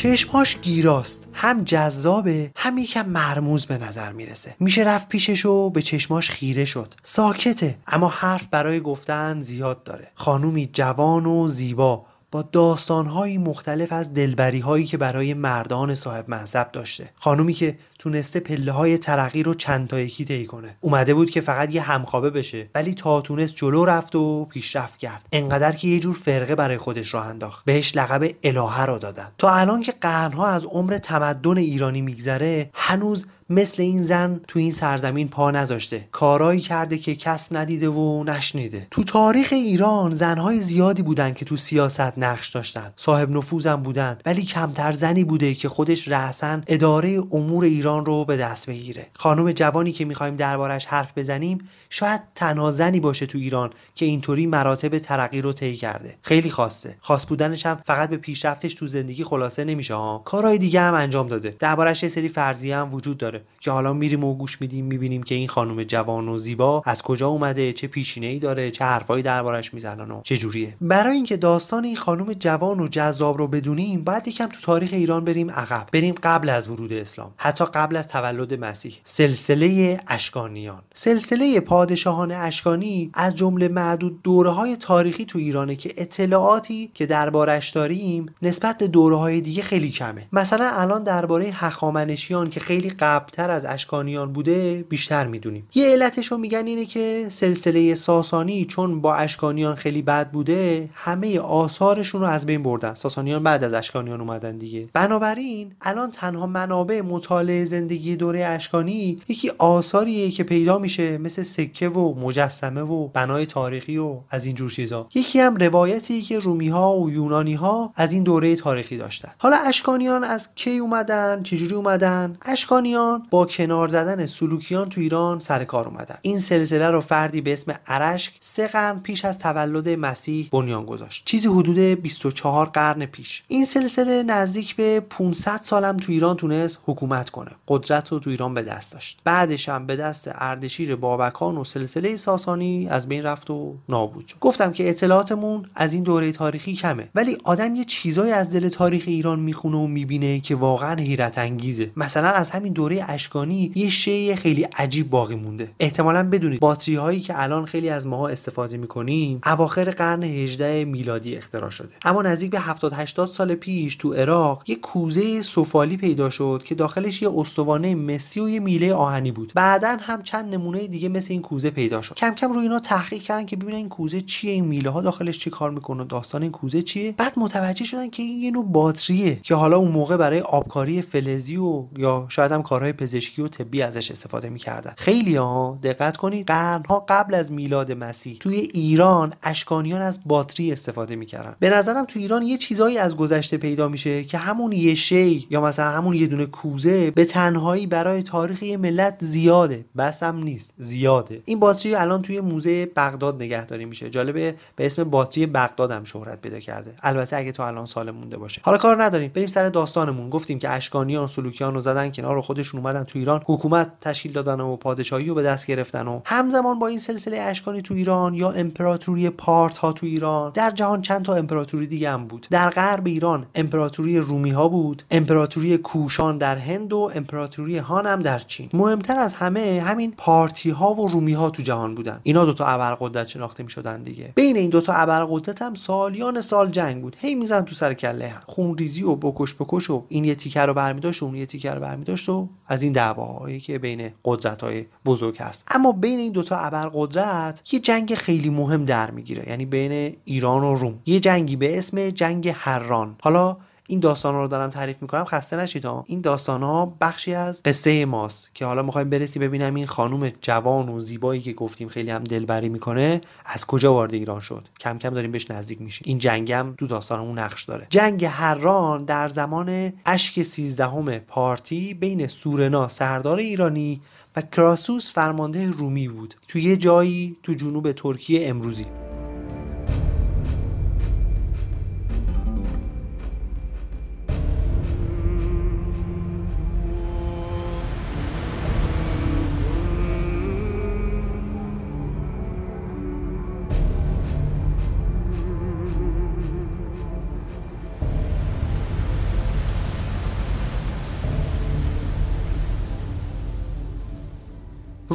چشماش گیراست. هم جذابه هم یکم مرموز به نظر می‌رسه. میشه رفت پیشش و به چشماش خیره شد. ساکته اما حرف برای گفتن زیاد داره. خانومی جوان و زیبا. با داستانهایی مختلف از دلبری هایی که برای مردان صاحب منصب داشته. خانومی که تونسته پله های ترقی رو چند تا یکی طی کنه. اومده بود که فقط یه همخوابه بشه ولی تا تونست جلو رفت و پیشرفت کرد. انقدر که یه جور فرقه برای خودش راه انداخت. بهش لقب الهه رو دادن. تا الان که قرنها از عمر تمدن ایرانی میگذره هنوز مثل این زن تو این سرزمین پا نذاشته. کارایی کرده که کس ندیده و نشنیده. تو تاریخ ایران زنهای زیادی بودن که تو سیاست نقش داشتن. صاحب نفوذم بودن. ولی کمتر زنی بوده که خودش رأسا اداره امور ایران رو به دست بگیره. خانم جوانی که می‌خوایم دربارش حرف بزنیم شاید تنها زنی باشه تو ایران که اینطوری مراتب ترقی رو طی کرده. خیلی خواسته خاص بودنش هم فقط به پیشرفتش تو زندگی خلاصه نمیشه ها. کارهای دیگه هم انجام داده. دربارش یه سری فرضیه هم وجود داره. که حالا میریم و گوش میدیم می‌بینیم که این خانم جوان و زیبا از کجا اومده چه پیشینه ای داره چه حرفایی دربارش می‌زنن و چه جوریه برای اینکه داستان این خانم جوان و جذاب رو بدونیم باید یکم تو تاریخ ایران بریم عقب. بریم قبل از ورود اسلام حتی قبل از تولد مسیح. سلسله اشکانیان. سلسله پادشاهان اشکانی از جمله معدود دوره های تاریخی تو ایرانه که اطلاعاتی که دربارش داریم نسبت به دوره های دیگه خیلی کمه. مثلا الان درباره هخامنشیان که خیلی قبل قبلتر از اشکانیان بوده بیشتر می‌دونیم. یه علتش رو میگن اینه که سلسله ساسانی چون با اشکانیان خیلی بد بوده همه آثارشون رو از بین بردن. ساسانیان بعد از اشکانیان اومدن دیگه. بنابراین الان تنها منابع مطالعه زندگی دوره اشکانی یکی آثاریه که پیدا میشه مثل سکه و مجسمه و بنای تاریخی و از این جور چیزا. یکی هم روایتی که رومی ها و یونانی ها از این دوره تاریخی داشتن. حالا اشکانیان از کی اومدن؟ چجوری اومدن؟ اشکانیان با کنار زدن سلوکیان تو ایران سر کار اومدن. این سلسله رو فردی به اسم ارشک سه قرن پیش از تولد مسیح بنیان گذاشت. چیزی حدود 24 قرن پیش. این سلسله نزدیک به 500 سالم تو ایران تونست حکومت کنه. قدرت رو تو ایران به دست داشت. بعدش هم به دست اردشیر بابکان و سلسله ساسانی از بین رفت و نابود شد. گفتم که اطلاعاتمون از این دوره تاریخی کمه. ولی آدم یه چیزایی از دل تاریخ ایران می‌خونه و می‌بینه که واقعا حیرت انگیزه. مثلا از همین دوره اشکانی یه شی خیلی عجیب باقی مونده. احتمالا بدونید باتری هایی که الان خیلی از ماها استفاده می‌کنیم اواخر قرن 18 میلادی اختراع شده. اما نزدیک به 70 80 سال پیش تو عراق یه کوزه سفالی پیدا شد که داخلش یه استوانه مسی و یه میله آهنی بود. بعدا هم چند نمونه دیگه مثل این کوزه پیدا شد. کم کم روی اینا تحقیق کردن که ببینن این کوزه چیه این میله ها داخلش چی کار می‌کنه داستان این کوزه چیه. بعد متوجه شدن که این یه نوع باتریه که حالا اون موقع برای آبکاری فلزی و یا شاید هم کارهای پزشکی و طبی ازش استفاده می‌کردن. خیلی ها دقت کنید قرنها قبل از میلاد مسیح توی ایران اشکانیان از باتری استفاده می‌کردن. به نظرم تو ایران یه چیزایی از گذشته پیدا میشه که همون یه شی یا مثلا همون یه دونه کوزه به تنهایی برای تاریخ یه ملت زیاده. بس هم نیست زیاده. این باتری الان توی موزه بغداد نگهداری میشه. جالبه به اسم باتری بغداد هم شهرت پیدا کرده. البته اگه تا الان سال مونده باشه. حالا کار نداریم. بریم سر داستانمون. گفتیم که اشکانیان سلوکیان رو زدن کنار خودشون اومدن تو ایران حکومت تشکیل دادن و پادشاهی رو به دست گرفتن و همزمان با این سلسله اشکانی تو ایران یا امپراتوری پارت ها تو ایران در جهان چند تا امپراتوری دیگه هم بود. در غرب ایران امپراتوری رومی ها بود امپراتوری کوشان در هند و امپراتوری هان هم در چین. مهمتر از همه همین پارتی ها و رومی ها تو جهان بودن. اینا دو تا ابرقدرت شناخته می‌شدن دیگه. بین این دو تا ابرقدرت هم سالیان سال جنگ بود. هی میزن تو سر کله هم. خونریزی و بکش بکش و این یه تیکر رو برمیداشت و اون یه تیکر رو برمیداشت و از این دعواهایی که بین قدرت های بزرگ هست. اما بین این دوتا ابرقدرت یه جنگ خیلی مهم در می‌گیره. یعنی بین ایران و روم. یه جنگی به اسم جنگ هران حالا این داستان رو دارم تعریف می‌کنم خسته نشید ها. این داستان ها بخشی از قصه ماست که حالا می‌خوایم برسی ببینم این خانم جوان و زیبایی که گفتیم خیلی هم دلبری می‌کنه از کجا وارد ایران شد؟ کم کم داریم بهش نزدیک میشیم. این جنگ هم تو داستانمون نقش داره. جنگ هران در زمان اشک سیزدهم پارتی بین سورنا سردار ایرانی و کراسوس فرمانده رومی بود. تو یه جایی تو جنوب ترکیه امروزی.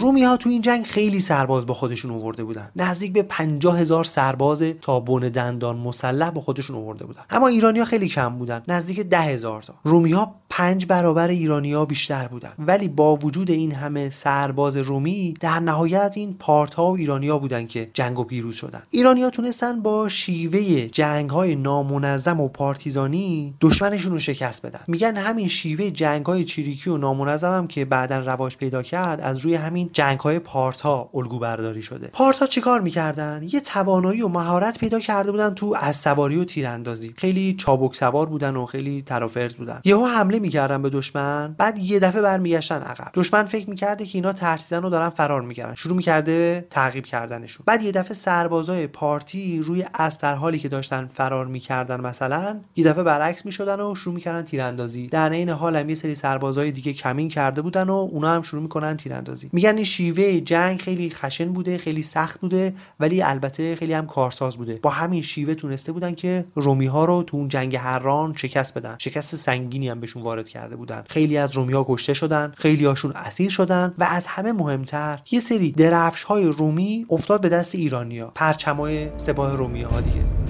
رومی ها تو این جنگ خیلی سرباز با خودشون آورده بودن. نزدیک به 50 هزار سرباز تا بن دندان مسلح با خودشون آورده بودن. اما ایرانیا خیلی کم بودن. نزدیک ده هزار تا. رومی ها پنج برابر ایرانیا بیشتر بودن. ولی با وجود این همه سرباز رومی در نهایت این پارت ها و ایرانیا بودن که جنگ و پیروز شدن. ایرانیا تونستن با شیوه جنگ های نامنظم و پارتیزانی دشمنشون رو شکست بدن. میگن همین شیوه جنگ های چیریکی و نامنظم هم که بعدا رواج پیدا کرد از روی همین جنگ های پارت ها الگو برداری شده. پارت ها چیکار می‌کردن؟ یه توانایی و مهارت پیدا کرده بودن تو از سواری و تیراندازی. خیلی چابک سوار بودن و خیلی ترافرز بودن. یهو حمله می‌کردن به دشمن بعد یه دفعه برمیگشتن عقب. دشمن فکر می‌کرده که اینا ترسیدن و دارن فرار می‌کردن. شروع می‌کرده تعقیب کردنشون. بعد یه دفعه سربازای پارتی روی اسب در حالی که داشتن فرار می‌کردن مثلا یه دفعه برعکس می‌شدن و شروع می‌کردن تیراندازی. در عین حال هم یه سری سربازای دیگه کمین کرده بودن و اونا هم شروع می‌کنن تیراندازی. میگن شیوه جنگ خیلی خشن بوده خیلی سخت بوده ولی البته خیلی هم کارساز بوده. با همین شیوه تونسته بودن که رومی ها رو تو اون جنگ هران شکست بدن. شکست سنگینی هم بهشون وارد کرده بودن. خیلی از رومی ها کشته شدن خیلی هاشون اسیر شدن و از همه مهمتر یه سری درفش های رومی افتاد به دست ایرانیا پرچمای سپاه رومی ها دیگه.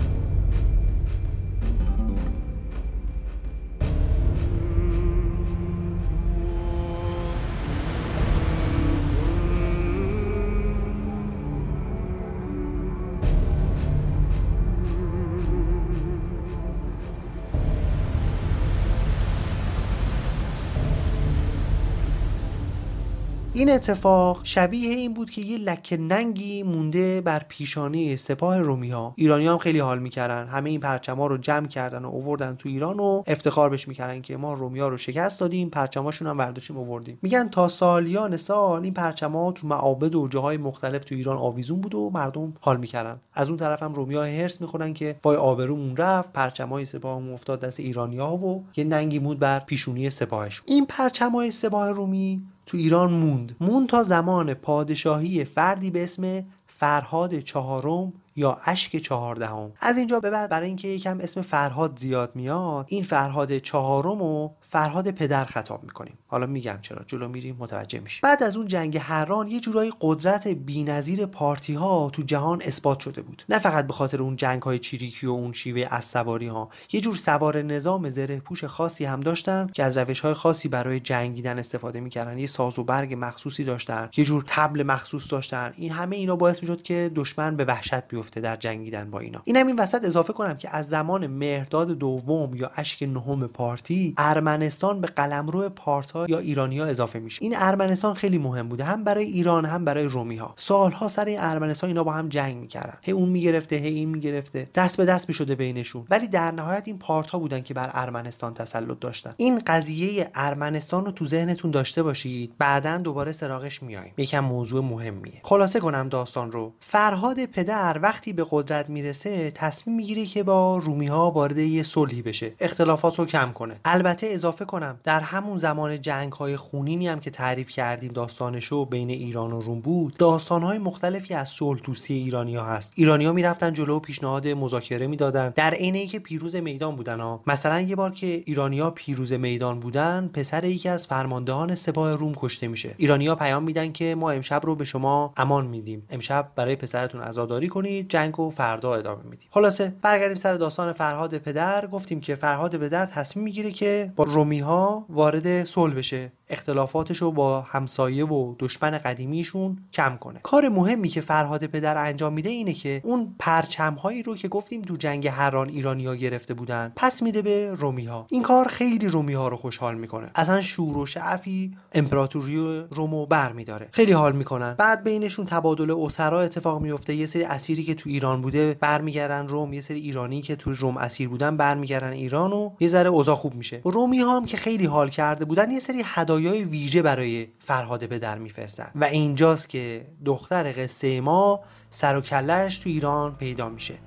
این اتفاق شبیه این بود که یه لکه ننگی مونده بر پیشانه سپاه رومی ها ایرانی هم خیلی حال می‌کردن. همه این پرچما رو جمع کردن و اووردن تو ایران و افتخار بهش می‌کردن که ما رومی ها رو شکست دادیم پرچماشون هم برداشتیم اووردیم. میگن تا سالیان سال این پرچما تو معابد و جاهای مختلف تو ایران آویزون بود و مردم حال می‌کردن. از اون طرف هم رومی ها هرس می‌خورن که وای آبرومون رفت پرچمای سپاهمون افتاد دست ایرانیا و یه ننگی مود بر پیشونی سپاهش این پرچمای سپاه رومی تو ایران موند. موند تا زمان پادشاهی فردی به اسم فرهاد چهارم یا اشک چهاردهم. از اینجا به بعد برای اینکه یکم اسم فرهاد زیاد میاد این فرهاد چهارم و فرهاد پدر خطاب می‌کنیم. حالا میگم چرا. جلو میریم متوجه میشیم. بعد از اون جنگ هران یه جورایی قدرت بی‌نظیر پارتی ها تو جهان اثبات شده بود. نه فقط به خاطر اون جنگ های چیریکی و اون شیوه از سواری ها یه جور سوار نظام زره پوش خاصی هم داشتن که از روش های خاصی برای جنگیدن استفاده می‌کردن. یه ساز و برگ مخصوصی داشتن. یه جور تبل مخصوص داشتن. این همه اینا باعث می‌شد که دشمن به وحشت بیفته در جنگیدن با اینا. اینم این وسط اضافه کنم که از زمان مهرداد دوم یا اشک نهم پارتی ارمنستان به قلمرو پارتا یا ایرانیا اضافه میشه. این ارمنستان خیلی مهم بوده هم برای ایران هم برای رومی ها سالها سر این ارمنستان اینا با هم جنگ می‌کردن. هی اون می‌گرفته هی این می‌گرفته. دست به دست می‌شده بینشون. ولی در نهایت این پارت بودن که بر ارمنستان تسلط داشتن. این قضیه ارمنستان رو تو ذهنتون داشته باشید. بعدا دوباره سراغش میایم یکم موضوع مهمیه. خلاصه کنم داستان رو. فرهاد پدر وقتی به قدرت می‌رسه تصمیم می‌گیره که با رومی ها وارد یه صلحی بشه. اختلافات رو کم کنه. البته اضافه کنم. در همون زمان جنگ های خونینی هم که تعریف کردیم داستانشو بین ایران و روم بود داستان های مختلفی از صلح دوستی ایرانی ها هست. ایرانی ها می‌رفتن جلو پیشنهاد مذاکره می‌دادن. در عین که پیروز میدان بودن ها. مثلا یه بار که ایرانیا پیروز میدان بودن پسر یکی از فرماندهان سپاه روم کشته میشه. ایرانیا پیام میدن که ما امشب رو به شما امان میدیم. امشب برای پسرتون عزاداری کنید جنگ و فردا ادامه میدیم. خلاصه برگردیم سر داستان فرهاد پدر. گفتیم که فرهاد پدر تصمیم می‌گیره که با رومی ها وارد صلح بشه. اختلافاتش رو با همسایه و دشمن قدیمیشون کم کنه. کار مهمی که فرهاد پدر انجام میده اینه که اون پرچم هایی رو که گفتیم تو جنگ هران ایرانیا گرفته بودن پس میده به رومی ها این کار خیلی رومی ها رو خوشحال می‌کنه. اصلا شور و شعفی امپراتوری رومو بر میداره. خیلی حال می‌کنن. بعد بینشون تبادل اسرا اتفاق میفته یه سری اسیری که تو ایران بوده برمیگردن روم. یه سری ایرانی که تو روم اسیر بودن برمیگردن ایران و یه ذره اوضاع خوب میشه. رومی هم که خیلی حال کرده بودن یه سری هدایای ویژه برای فرهاد به در میفرستن. و اینجاست که دختر قصه ما سر و کلش تو ایران پیدا میشه.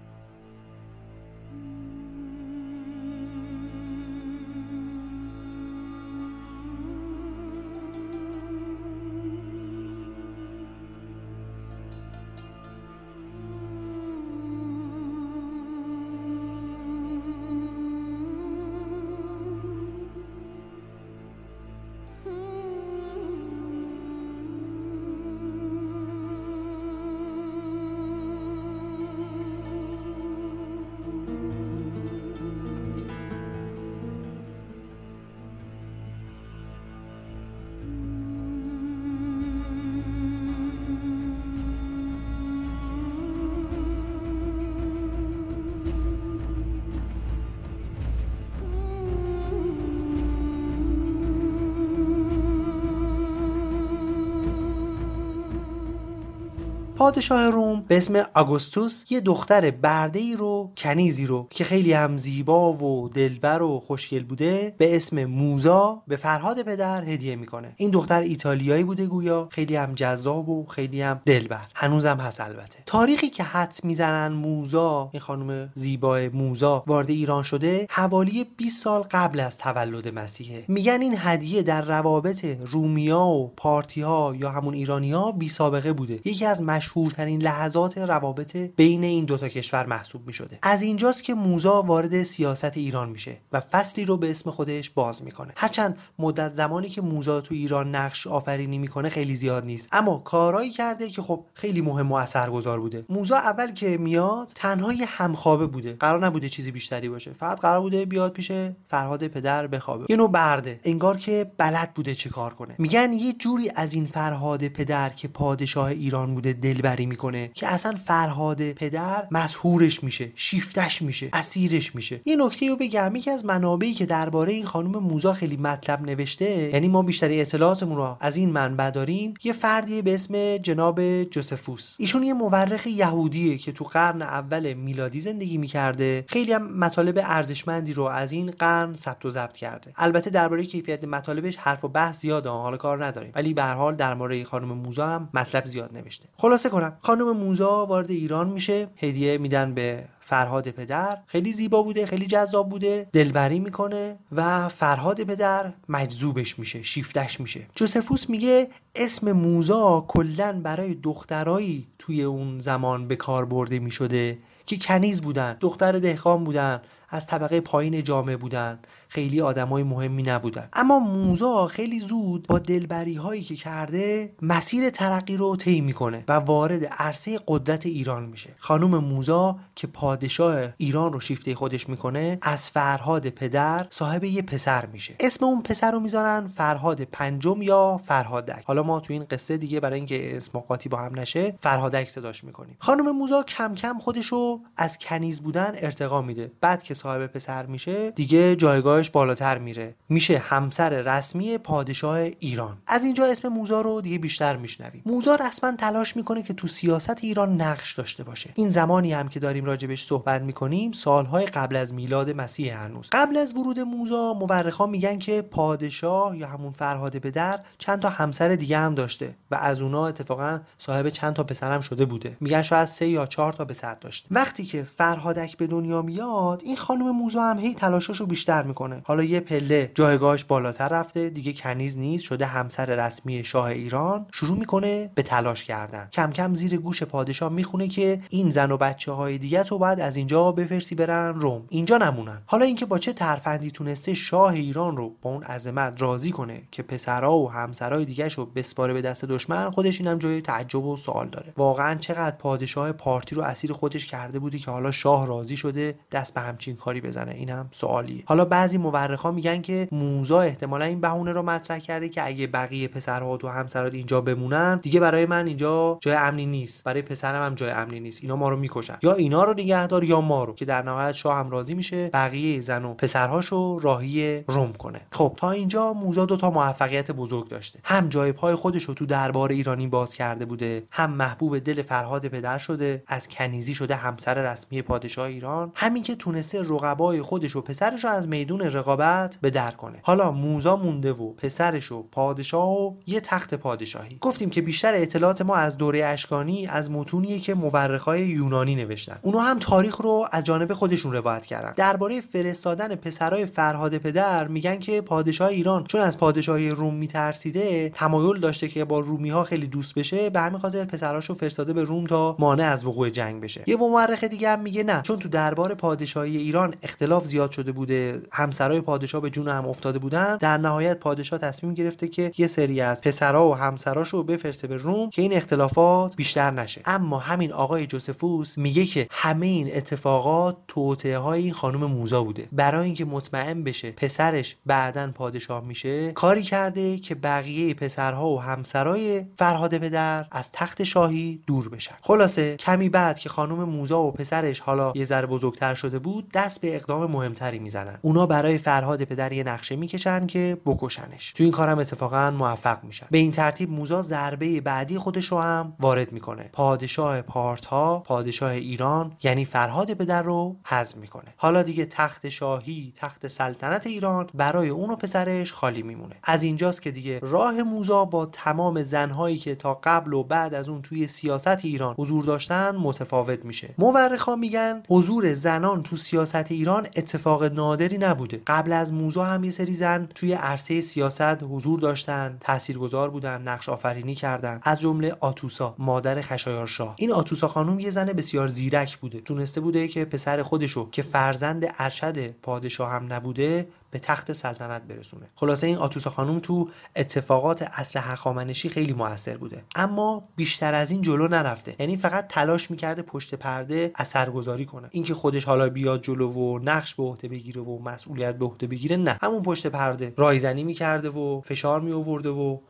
پادشاه روم به اسم آگوستوس یه دختر برده ای رو کنیزی رو که خیلی هم زیبا و دلبر و خوشگل بوده به اسم موزا به فرهاد پدر هدیه می‌کنه. این دختر ایتالیایی بوده گویا خیلی هم جذاب و خیلی هم دلبر. هنوزم هست البته. تاریخی که حد می‌زنن موزا این خانم زیبا موزا وارد ایران شده حوالی 20 سال قبل از تولد مسیحه. میگن این هدیه در روابط رومیا و پارتی ها یا همون ایرانی ها بی سابقه بوده. یکی از مشهورترین لحظات روابط بین این دوتا کشور محسوب می شده از اینجاست که موزا وارد سیاست ایران میشه و فصلی رو به اسم خودش باز می‌کنه. هرچند مدت زمانی که موزا تو ایران نقش آفرینی می‌کنه خیلی زیاد نیست. اما کارهایی کرده که خب خیلی مهم و اثرگذار بوده. موزا اول که میاد تنهای همخوابه بوده. قرار نبوده چیزی بیشتری باشه. فقط قرار بوده بیاد پیش فرهاد پدر بخوابه. یه نوع برده. انگار که بلد بوده چه کار کنه. میگن یه جوری از این فرهاد پدر که پادشاه ایران بوده دلبری می‌کنه که اصلا فرهاد پدر مسهورش میشه شیفتش میشه اسیرش میشه. یه نکته رو بگم یکی از منابعی که درباره این خانم موزا خیلی مطلب نوشته یعنی ما بیشتری اطلاعاتمون رو از این منبع داریم یه فردی به اسم جناب جوزفوس. ایشون یه مورخ یهودیه که تو قرن اول میلادی زندگی می‌کرده. خیلی هم مطالب ارزشمندی رو از این قرن ثبت و ضبط کرده. البته درباره کیفیت مطالبش حرف و بحث زیاده حالا کار نداریم. ولی به هر حال در مورد خانم موزا هم مطلب زیاد نوشته. خلاصه کنم. خانم موزا وارد ایران میشه. هدیه میدن به فرهاد پدر. خیلی زیبا بوده خیلی جذاب بوده. دلبری می‌کنه و فرهاد پدر مجذوبش میشه شیفتش میشه. جوسفوس میگه اسم موزا کلا برای دخترایی توی اون زمان به کار برده می‌شده که کنیز بودن دختر دهقان بودن. از طبقه پایین جامعه بودن. خیلی آدمای مهمی نبودن. اما موزا خیلی زود با دلبری هایی که کرده مسیر ترقی رو طی می‌کنه و وارد عرصه قدرت ایران میشه. خانم موزا که پادشاه ایران رو شیفته خودش می‌کنه از فرهاد پدر صاحب یه پسر میشه. اسم اون پسر رو می‌ذارن فرهاد پنجم یا فرهادک. حالا ما تو این قصه دیگه برای اینکه اسم قاطی با هم نشه فرهادک صداش می‌کنیم. خانم موزا کم کم خودش رو از کنیز بودن ارتقا میده. بعد که صاحب پسر میشه دیگه جایگاهش بالاتر میره. میشه همسر رسمی پادشاه ایران. از اینجا اسم موزا رو دیگه بیشتر میشنویم. موزا رسما تلاش می‌کنه که تو سیاست ایران نقش داشته باشه. این زمانی هم که داریم راجبش صحبت می‌کنیم سالهای قبل از میلاد مسیح هنوز. قبل از ورود موزا مورخان میگن که پادشاه یا همون فرهاد پدر چند تا همسر دیگه هم داشته و از اونا اتفاقا صاحب چند تا پسرم شده بوده. میگن شاید سه یا چهار تا پسر داشته. وقتی که فرهادک به دنیا میاد این خانم موزا هم هی تلاشاشو بیشتر می‌کنه. حالا یه پله جایگاهش بالاتر رفته دیگه کنیز نیست شده همسر رسمی شاه ایران. شروع می‌کنه به تلاش کردن. کم کم زیر گوش پادشاه می‌خونه که این زن و بچه های دیگه تو باید از اینجا بفرسی برن روم. اینجا نمونن. حالا اینکه با چه ترفندی تونسته شاه ایران رو با اون عظمت راضی کنه که پسرا و همسرای دیگه رو بسپاره به دست دشمن خودش اینم جای تعجب و سوال داره. واقعا چقدر پادشاه پارتی رو اسیر خودش کرده بودی که حالا شاه راضی شده دست به همچین کاری بزنه اینم سوالیه. حالا بعضی مورخا میگن که موزا احتمالا این بهونه رو مطرح کرده که اگه بقیه پسرها و همسرات اینجا بمونن دیگه برای من اینجا جای امنی نیست. برای پسرم هم جای امنی نیست. اینا ما رو می‌کشن. یا اینا رو نگهدار یا ما رو که در نهایت شاه هم راضی میشه بقیه زن و پسرهاشو راهی روم کنه. خب تا اینجا موزا دو تا موفقیت بزرگ داشته. هم جای پای خودش رو تو دربار ایرانی باز کرده بوده هم محبوب دل فرهاد پدر شده از کنیزی شده همسر رسمی پادشاه ایران. همین که تونسته رقبای خودش و پسرش رو از میدون رقابت به در کنه. حالا موزا مونده و پسرش و پادشاه و یه تخت پادشاهی. گفتیم که بیشتر اطلاعات ما از دوره اشکانی از متونیه که مورخای یونانی نوشتن. اونا هم تاریخ رو از جانب خودشون روایت کردن. درباره فرستادن پسرای فرهاد پدر میگن که پادشاه ایران چون از پادشاهی روم میترسیده تمایل داشته که با رومی ها خیلی دوست بشه به همین خاطر پسراشو فرستاده به روم تا مانع از وقوع جنگ بشه. یه مورخ دیگه هم میگه نه چون تو دربار پادشاهی ایران اختلاف زیاد شده بوده. همسرای پادشاه به جون هم افتاده بودن. در نهایت پادشاه تصمیم گرفته که یه سری از پسرا و همسراشو بفرسته به روم که این اختلافات بیشتر نشه. اما همین آقای جوسفوس میگه که همه این اتفاقات توطئه های این خانم موزا بوده. برای اینکه مطمئن بشه پسرش بعدا پادشاه میشه کاری کرده که بقیه پسرها و همسرای فرهاد پدر از تخت شاهی دور بشن. خلاصه کمی بعد که خانم موزا و پسرش حالا یه ذره بزرگتر شده بود دست به اقدام مهمتری می‌زنن. اونا برای فرهاد پدر یه نقشه می‌کشن که بکشنش. تو این کارم اتفاقا موفق میشن به این ترتیب موزا ضربه بعدی خودش رو هم وارد می‌کنه. پادشاه پارتها پادشاه ایران یعنی فرهاد پدر رو حذف می‌کنه. حالا دیگه تخت شاهی تخت سلطنت ایران برای اون و پسرش خالی میمونه. از اینجاست که دیگه راه موزا با تمام زنهایی که تا قبل و بعد از اون توی سیاست ایران حضور داشتن متفاوت میشه. مورخا میگن حضور زنان تو سیاست ایران اتفاق نادری نبوده. قبل از موزا هم یه سری زن توی عرصه سیاست حضور داشتن تاثیرگذار بودن نقش آفرینی کردن. از جمله آتوسا مادر خشایارشاه. این آتوسا خانم یه زن بسیار زیرک بوده. تونسته بوده که پسر خودشو که فرزند ارشد پادشاه هم نبوده به تخت سلطنت برسونه. خلاصه این آتوسا خانم تو اتفاقات عصر هخامنشی خیلی موثر بوده. اما بیشتر از این جلو نرفته. یعنی فقط تلاش می‌کرده پشت پرده اثرگذاری کنه. اینکه خودش حالا بیاد جلو و نقش به عهده بگیره و مسئولیت به عهده بگیره نه. همون پشت پرده رایزنی می‌کرده و فشار می و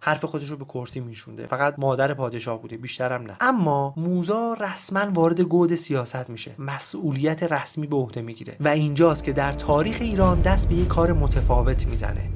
حرف خودش رو به کرسی میشونده فقط مادر پادشاه بوده بیشترم نه. اما موزا رسما وارد گود سیاست میشه. مسئولیت رسمی به عهده می‌گیره. و اینجاست که در تاریخ ایران دست به یک کار متفاوت می‌زنه.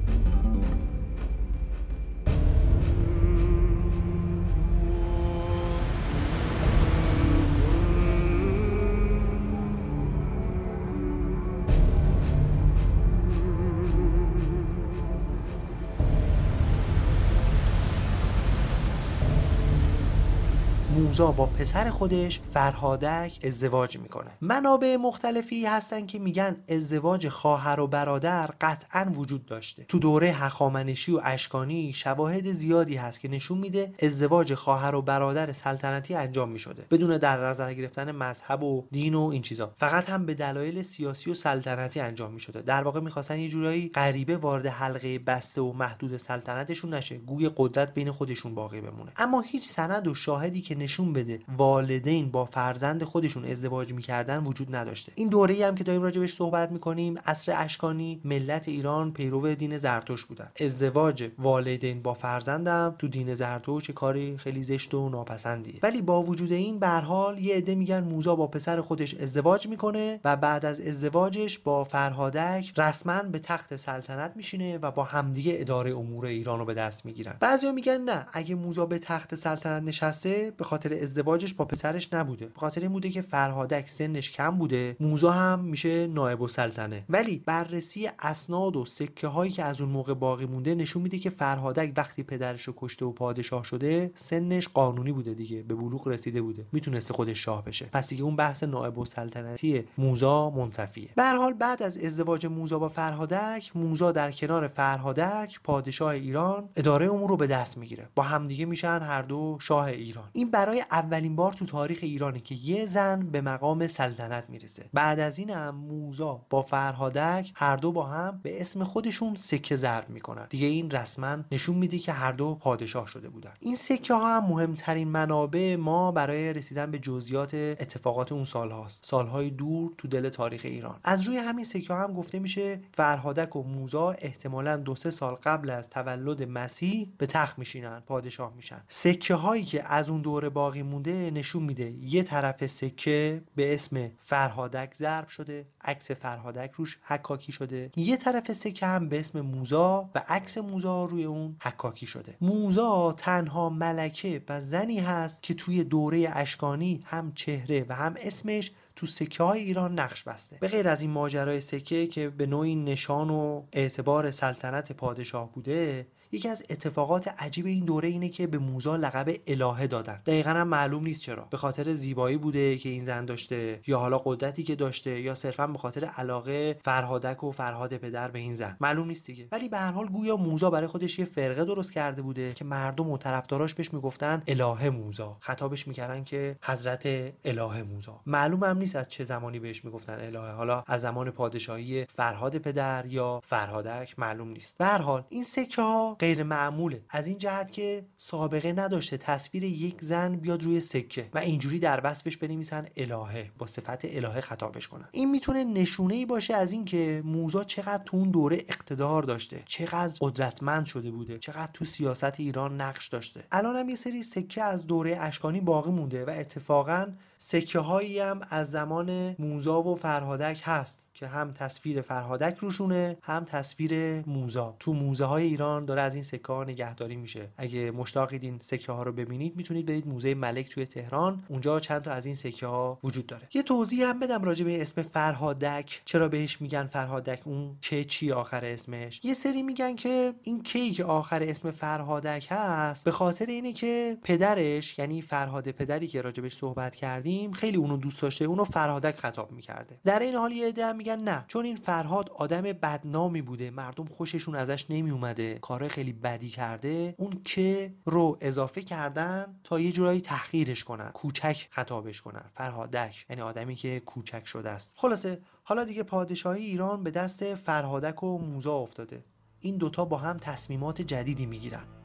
موزا با پسر خودش فرهادک ازدواج می‌کنه. منابع مختلفی هستن که میگن ازدواج خواهر و برادر قطعا وجود داشته. تو دوره هخامنشی و اشکانی شواهد زیادی هست که نشون میده ازدواج خواهر و برادر سلطنتی انجام می‌شده. بدون در نظر گرفتن مذهب و دین و این چیزا. فقط هم به دلایل سیاسی و سلطنتی انجام می‌شده. در واقع می‌خواستن یه جورایی غریبه وارد حلقه بسته و محدود سلطنتشون نشه. گوی قدرت بین خودشون باقی بمونه. اما هیچ سند و شاهدی که نشون بده. والدین با فرزند خودشون ازدواج می‌کردن وجود نداشته. این دوره ای هم که داریم راجبش صحبت می‌کنیم عصر اشکانی ملت ایران پیرو دین زرتوش بودن. ازدواج والدین با فرزندم تو دین زرتوش کاری خیلی زشت و ناپسندیه. ولی با وجود این به حال یه عده میگن موزا با پسر خودش ازدواج می‌کنه و بعد از ازدواجش با فرهادک رسما به تخت سلطنت میشینه و با همدیگه اداره امور ایران رو به دست می‌گیرن. بعضیا میگن نه اگه موزا به تخت سلطنت نشسته به خاطر ازدواجش با پسرش نبوده. به خاطر این بوده که فرهادک سنش کم بوده موزا هم میشه نایب السلطنه. ولی بررسی اسناد و سکه هایی که از اون موقع باقی مونده نشون میده که فرهادک وقتی پدرش رو کشته و پادشاه شده سنش قانونی بوده دیگه به بلوغ رسیده بوده. می‌تونسته خودش شاه بشه. پس دیگه اون بحث نایب السلطنتی موزا منتفیه. به حال بعد از ازدواج موزا با فرهادک موزا در کنار فرهادک پادشاه ایران اداره امور رو به دست می‌گیره. با همدیگه میشن هر دو شاه ایران. این برای اولین بار تو تاریخ ایرانه که یه زن به مقام سلطنت می‌رسه. بعد از این هم موزا با فرهادک هر دو با هم به اسم خودشون سکه ضرب می‌کنن. دیگه این رسما نشون میده که هر دو پادشاه شده بودن. این سکه ها هم مهمترین منابع ما برای رسیدن به جزئیات اتفاقات اون سال هاست سالهای دور تو دل تاریخ ایران. از روی همین سکه ها هم گفته میشه فرهادک و موزا احتمالا دو سه سال قبل از تولد مسیح به تخت میشینن پادشاه میشن. سکه هایی که از اون دوره باقی مونده نشون میده. یه طرف سکه به اسم فرهادک ضرب شده عکس فرهادک روش حکاکی شده. یه طرف سکه هم به اسم موزا و عکس موزا روی اون حکاکی شده. موزا تنها ملکه و زنی هست که توی دوره اشکانی هم چهره و هم اسمش تو سکه های ایران نقش بسته. به غیر از این ماجرای سکه که به نوعی نشان و اعتبار سلطنت پادشاه بوده یکی از اتفاقات عجیب این دوره اینه که به موزا لقب الهه دادن. دقیقا هم معلوم نیست چرا. به خاطر زیبایی بوده که این زن داشته یا حالا قدرتی که داشته یا صرفا به خاطر علاقه فرهادک و فرهاد پدر به این زن. معلوم نیست دیگه. ولی به هر حال گویا موزا برای خودش یه فرقه درست کرده بوده که مردم و طرفداراش بهش می‌گفتن الهه موزا. خطابش می‌کردن که حضرت الهه موزا. معلوم هم نیست از چه زمانی بهش می‌گفتن الهه. حالا از زمان پادشاهی فرهاد پدر یا فرهادک معلوم نیست. به هر حال این سکه ها غیر معموله. از این جهت که سابقه نداشته تصویر یک زن بیاد روی سکه و اینجوری در وصفش بنویسن الهه با صفت الهه خطابش کنن. این می‌تونه نشونه ای باشه از اینکه موزا چقدر تو اون دوره اقتدار داشته چقدر قدرتمند شده بوده چقدر تو سیاست ایران نقش داشته. الان هم یه سری سکه از دوره اشکانی باقی مونده و اتفاقا سکه هایی هم از زمان موزا و فرهادک هست. که هم تصویر فرهادک روشونه هم تصویر موزا. تو موزه های ایران داره از این سکه ها نگهداری میشه. اگه مشتاقید این سکه ها رو ببینید می‌تونید برید موزه ملک توی تهران. اونجا چند تا از این سکه ها وجود داره. یه توضیح هم بدم راجع به اسم فرهادک. چرا بهش میگن فرهادک؟ اون که چی آخر اسمش؟ یه سری میگن که این کی که آخر اسم فرهادک هست به خاطر اینه که پدرش یعنی فرهاد پدری که راجبش صحبت کردیم خیلی اونو دوست داشته اونو فرهادک خطاب می‌کرده. در این حال یه میگن نه چون این فرهاد آدم بدنامی بوده مردم خوششون ازش نمی اومده کارهای خیلی بدی کرده اون که رو اضافه کردن تا یه جورایی تحقیرش کنن کوچک خطابش کنن. فرهادک یعنی آدمی که کوچک شده است. خلاصه حالا دیگه پادشاهی ایران به دست فرهادک و موزا افتاده. این دوتا با هم تصمیمات جدیدی می‌گیرن.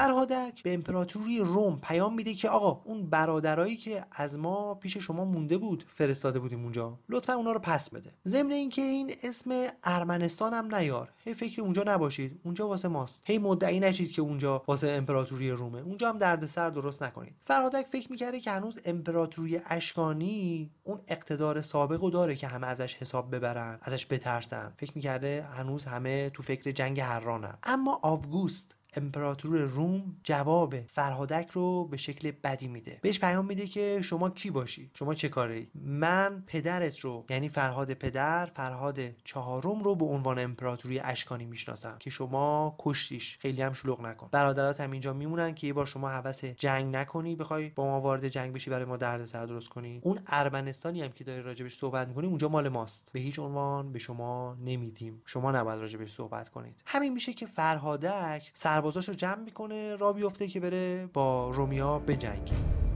فرهادک به امپراتوری روم پیام میده که آقا اون برادرایی که از ما پیش شما مونده بود فرستاده بودیم اونجا. لطفا اونا رو پس بده. ضمن اینکه این اسم ارمنستان هم نیار. هی فکر اونجا نباشید. اونجا واسه ماست. هی مدعی نشید که اونجا واسه امپراتوری رومه. اونجا هم دردسر درست نکنید. فرهادک فکر می‌کرده که هنوز امپراتوری اشکانی اون اقتدار سابقو داره که همه ازش حساب ببرن ازش بترسن. فکر می‌کرده هنوز همه تو فکر جنگ هرانن اما آوگوست امپراتور روم جواب فرهادک رو به شکل بدی میده. بهش پیام میده که شما کی باشی؟ شما چه کاره من پدرت رو یعنی فرهاد پدر فرهاد چهارم رو به عنوان امپراتوری اشکانی می‌شناسم که شما کشتیش. خیلی هم شلوغ نکن. برادرات هم اینجا میمونن که یه بار شما حوس جنگ نکنی بخوای با ما وارد جنگ بشی برای ما دردسر درست کنی. اون ارمنستانی هم که داری راجبش صحبت می‌کنی اونجا مال ماست. به هیچ عنوان به شما نمیدیم. شما نباید راجبش صحبت کنید. همین میشه که فرهادک سر رو جمع می‌کنه را بیفته که بره با رومیا بجنگه.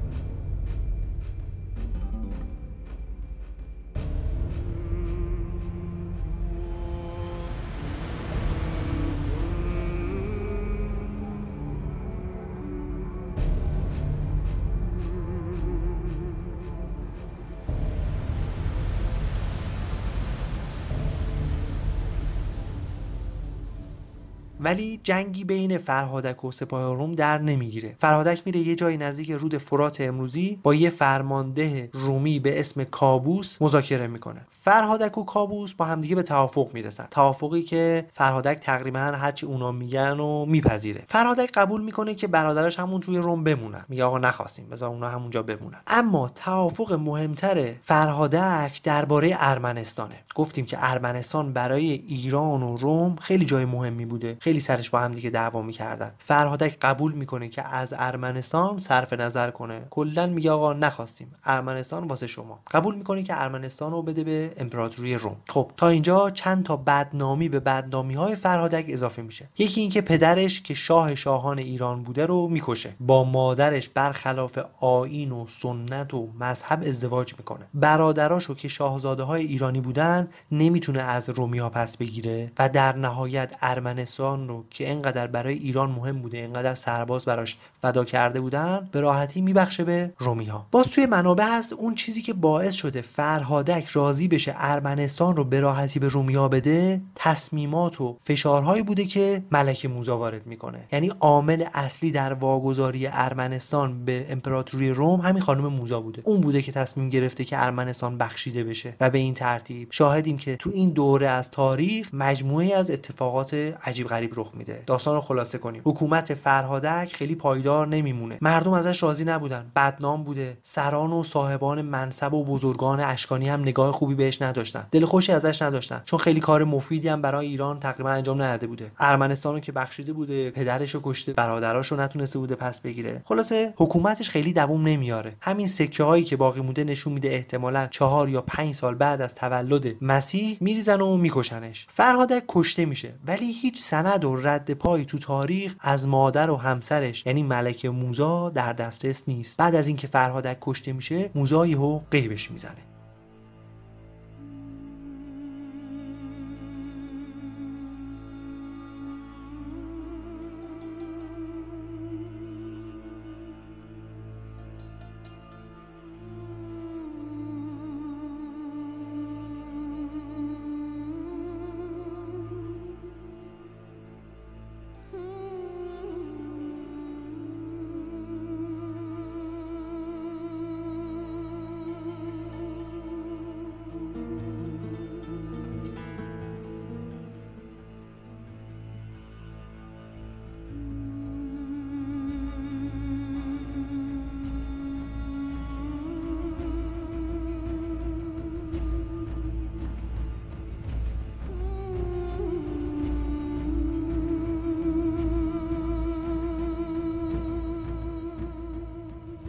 ولی جنگی بین فرهادک و سپاه روم در نمی‌گیره. فرهادک میره یه جای نزدیک رود فرات امروزی با یه فرمانده رومی به اسم کابوس مذاکره می‌کنه. فرهادک و کابوس با همدیگه به توافق می‌رسن. توافقی که فرهادک تقریبا هرچی اونا میگن و میپذیره. فرهادک قبول می‌کنه که برادرش همون توی روم بمونن. میگه آقا نخواستیم بذار اونا همونجا بمونن. اما توافق مهمتر فرهادک درباره ارمنستانه. گفتیم که ارمنستان برای ایران و روم خیلی جای مهمی بوده. خیلی سرش با هم دیگه دعوا می‌کردن. فرهادک قبول می‌کنه که از ارمنستان صرف نظر کنه. کلا میگه آقا نخواستیم. ارمنستان واسه شما. قبول می‌کنه که ارمنستان رو بده به امپراتوری روم. خب تا اینجا چند تا بدنامی به بدنامی های فرهادک اضافه میشه. یکی اینکه پدرش که شاه شاهان ایران بوده رو می‌کشه. با مادرش برخلاف آیین و سنت و مذهب ازدواج می‌کنه. برادراشو که شاهزاده های ایرانی بودن نمی‌تونه از رومیا پس بگیره و در نهایت ارمنستان رو که انقدر برای ایران مهم بوده انقدر سرباز براش فدا کرده بودن به راحتی میبخشه به رومی ها باز توی منابع هست اون چیزی که باعث شده فرهادک راضی بشه ارمنستان رو به راحتی به رومیا بده تصمیمات و فشارهایی بوده که ملک موزا وارد می‌کنه. یعنی عامل اصلی در واگذاری ارمنستان به امپراتوری روم همین خانم موزا بوده. اون بوده که تصمیم گرفته که ارمنستان بخشیده بشه و به این ترتیب شاهدیم که تو این دوره از تاریخ مجموعه از اتفاقات عجیب غریب رخ میده. داستان رو خلاصه کنیم. حکومت فرهادک خیلی پایدار نمیمونه. مردم ازش راضی نبودن. بدنام بوده. سران و صاحبان منصب و بزرگان اشکانی هم نگاه خوبی بهش نداشتن. دل خوشی ازش نداشتن. چون خیلی کار مفیدی هم برای ایران تقریبا انجام نداده بوده. ارمنستان رو که بخشیده بوده. پدرش رو کشته. برادراش رو نتونسته بوده پس بگیره. خلاصه حکومتش خیلی دووم نمیاره. همین سکه هایی که باقی مونده نشون میده احتمالا چهار یا پنج سال بعد از تولد مسیح میریزن و میکشنش. فرهادک کشته میشه ولی هیچ سند و رد پای تو تاریخ از مادر و همسرش یعنی ملک موزا در دسترس نیست. بعد از اینکه فرهادک کشته میشه موزا یهو قیبش می‌زنه.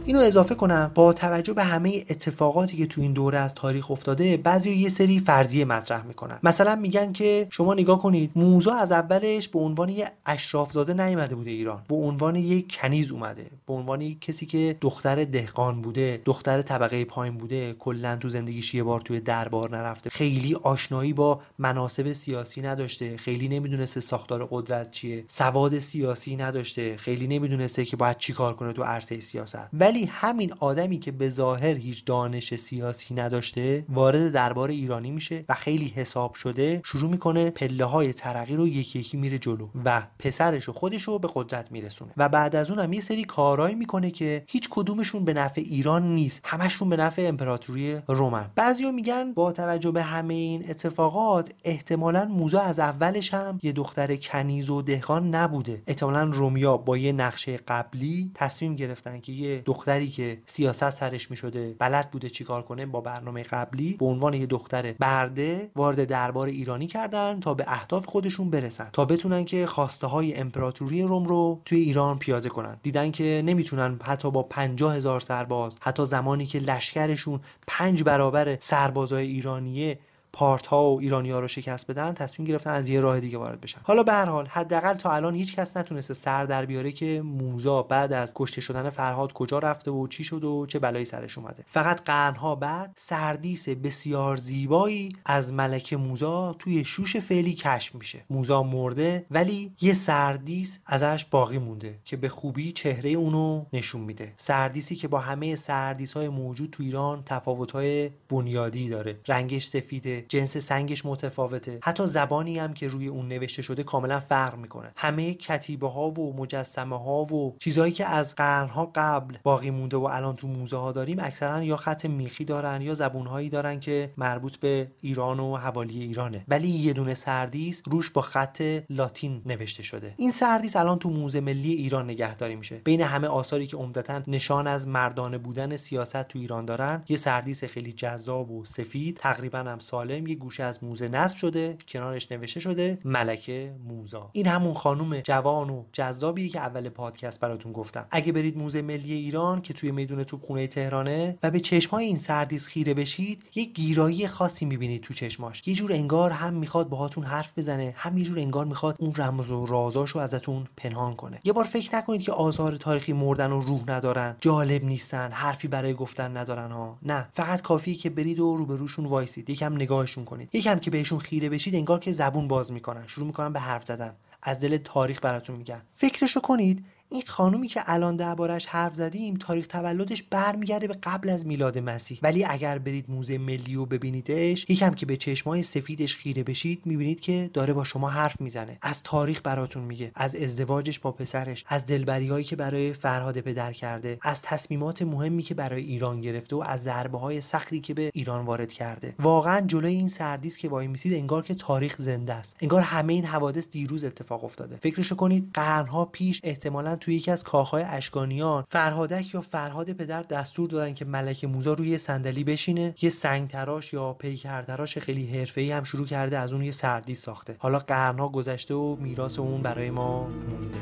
اینو اضافه کنم. با توجه به همه اتفاقاتی که تو این دوره از تاریخ افتاده بعضی یه سری فرضیه مطرح می‌کنن. مثلا میگن که شما نگاه کنید موزا از اولش به عنوان یه اشرافزاده نیومده بوده ایران. به عنوان یک کنیز اومده. به عنوان کسی که دختر دهقان بوده دختر طبقه پایین بوده. کلا تو زندگیش یه بار توی دربار نرفته. خیلی آشنایی با مناسب سیاسی نداشته. خیلی نمی‌دونسته ساختار قدرت چیه. سواد سیاسی نداشته. خیلی نمی‌دونسته که باید چیکار کنه تو عرصه سیاست. ولی ولی همین آدمی که به ظاهر هیچ دانش سیاسی نداشته وارد دربار ایرانی میشه و خیلی حساب شده شروع می‌کنه پله های ترقی رو یکی یکی میره جلو و پسرش و خودش رو به قدرت میرسونه. و بعد از اون هم یه سری کارهایی می‌کنه که هیچ کدومشون به نفع ایران نیست. همشون به نفع امپراتوری رومن. بعضیا میگن با توجه به همه این اتفاقات احتمالا موزا از اولش هم یه دختر کنیز و دهقان نبوده. احتمالا رومیا با یه نقشه قبلی تصمیم گرفتن که یه دختر دختری که سیاست سرش می شده بلد بوده چیکار کنه با برنامه قبلی به عنوان یه دختر برده وارد دربار ایرانی کردن تا به اهداف خودشون برسن تا بتونن که خواسته های امپراتوری روم رو توی ایران پیاده کنن. دیدن که نمی‌تونن حتی با پنجاه هزار سرباز حتی زمانی که لشکرشون پنج برابر سربازای ایرانیه پارت ها و ایرانی ها رو شکست بدن تصمیم گرفتن از یه راه دیگه وارد بشن. حالا به هر حال حداقل تا الان هیچ کس نتونسته سر در بیاره که موزا بعد از کشته شدن فرهاد کجا رفته و چی شد و چه بلایی سرش اومده. فقط قرنها بعد سردیس بسیار زیبایی از ملک موزا توی شوش فعلی کشف میشه. موزا مرده ولی یه سردیس ازش باقی مونده که به خوبی چهره اونو نشون میده. سردیسی که با همه سردیس های موجود تو ایران تفاوت های بنیادی داره. رنگش سفیده جنس سنگش متفاوته. حتی زبانی هم که روی اون نوشته شده کاملا فرق می‌کنه. همه کتیبه ها و مجسمه ها و چیزهایی که از قرنها قبل باقی مونده و الان تو موزه ها داریم اکثرا یا خط میخی دارن یا زبونهایی دارن که مربوط به ایران و حوالی ایرانه. ولی یه دونه سردیس روش با خط لاتین نوشته شده. این سردیس الان تو موزه ملی ایران نگهداری میشه. بین همه آثاری که عمدتا نشان از مردانه بودن سیاست تو ایران دارن یه سردیس خیلی جذاب و سفید تقریبا هم سالم یه گوشه از موزه نصب شده کنارش نوشته شده ملکه موزا. این همون خانم جوان و جذابیه که اول پادکست براتون گفتم. اگه برید موزه ملی ایران که توی میدون توپخونه تهرانه و به چشمای این سردیس خیره بشید یه گیرایی خاصی می‌بینید تو چشماش. یه جور انگار هم می‌خواد باهاتون حرف بزنه هم یه جور انگار می‌خواد اون رمز و رازاشو ازتون پنهان کنه. یه بار فکر نکنید که آثار تاریخی مردن و روح ندارن جالب نیستن حرفی برای گفتن ندارن ها. نه فقط کافیه که برید و روبروشون وایسید. یکم نگاه نگاهشون کنید. یکم که بهشون خیره بشید انگار که زبون باز می‌کنن. شروع می‌کنن به حرف زدن. از دل تاریخ براتون میگن. فکرشو کنید این خانومی که الان دربارش حرف زدیم تاریخ تولدش برمیگرده به قبل از میلاد مسیح. ولی اگر برید موزه ملی و ببینیدش یکم که به چشمای سفیدش خیره بشید می‌بینید که داره با شما حرف می‌زنه. از تاریخ براتون میگه از ازدواجش با پسرش از دلبریهایی که برای فرهاد پدر کرده از تصمیمات مهمی که برای ایران گرفته و از ضربه های سختی که به ایران وارد کرده. واقعا جلوی این سردیس که وای میسید انگار که تاریخ زنده است. انگار همه این حوادث دیروز اتفاق افتاده. فکرشو کنید قرنها پیش احتمالا توی یکی از کاخهای اشکانیان. فرهادک یا فرهاد پدر دستور دادن که ملک موزا روی صندلی بشینه یه سنگ تراش یا پیکر تراش خیلی حرفه‌ای هم شروع کرده از اون یه سردی ساخته. حالا قرنها گذشته و میراث اون برای ما مونده.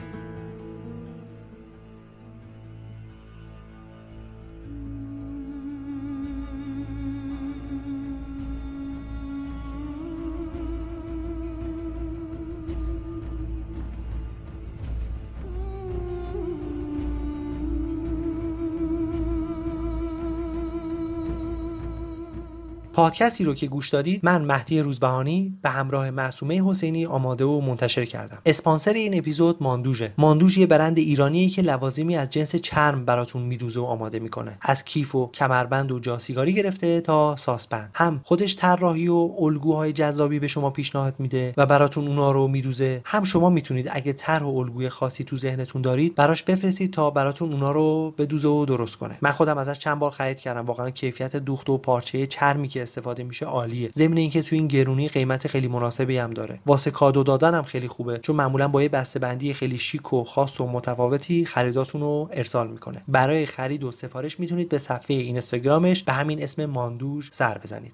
پادکستی رو که گوش دادید من مهدی روزبهانی به همراه معصومه حسینی آماده و منتشر کردم. اسپانسر این اپیزود ماندوژه. ماندوژ یه برند ایرانیه که لوازمی از جنس چرم براتون میدوزه و آماده می‌کنه. از کیف و کمربند و جاسیگاری گرفته تا ساسپند. هم خودش طراحی و الگوهای جذابی به شما پیشنهاد میده و براتون اونا رو میدوزه. هم شما می‌تونید اگه طرح و الگوی خاصی تو ذهنتون دارید براش بفرستید تا براتون اونا رو بدوزه و درست کنه. من خودم ازش چند بار خرید کردم. واقعا کیفیت دوخت و پارچه چرمی که استفاده میشه عالیه. ضمن اینکه تو این گرونی قیمت خیلی مناسبی هم داره. واسه کادو دادن هم خیلی خوبه چون معمولا با یه بندی خیلی شیک و خاص و متفاوتی خریداتون رو ارسال می‌کنه. برای خرید و سفارش می‌تونید به صفحه اینستاگرامش به همین اسم ماندوژ سر بزنید.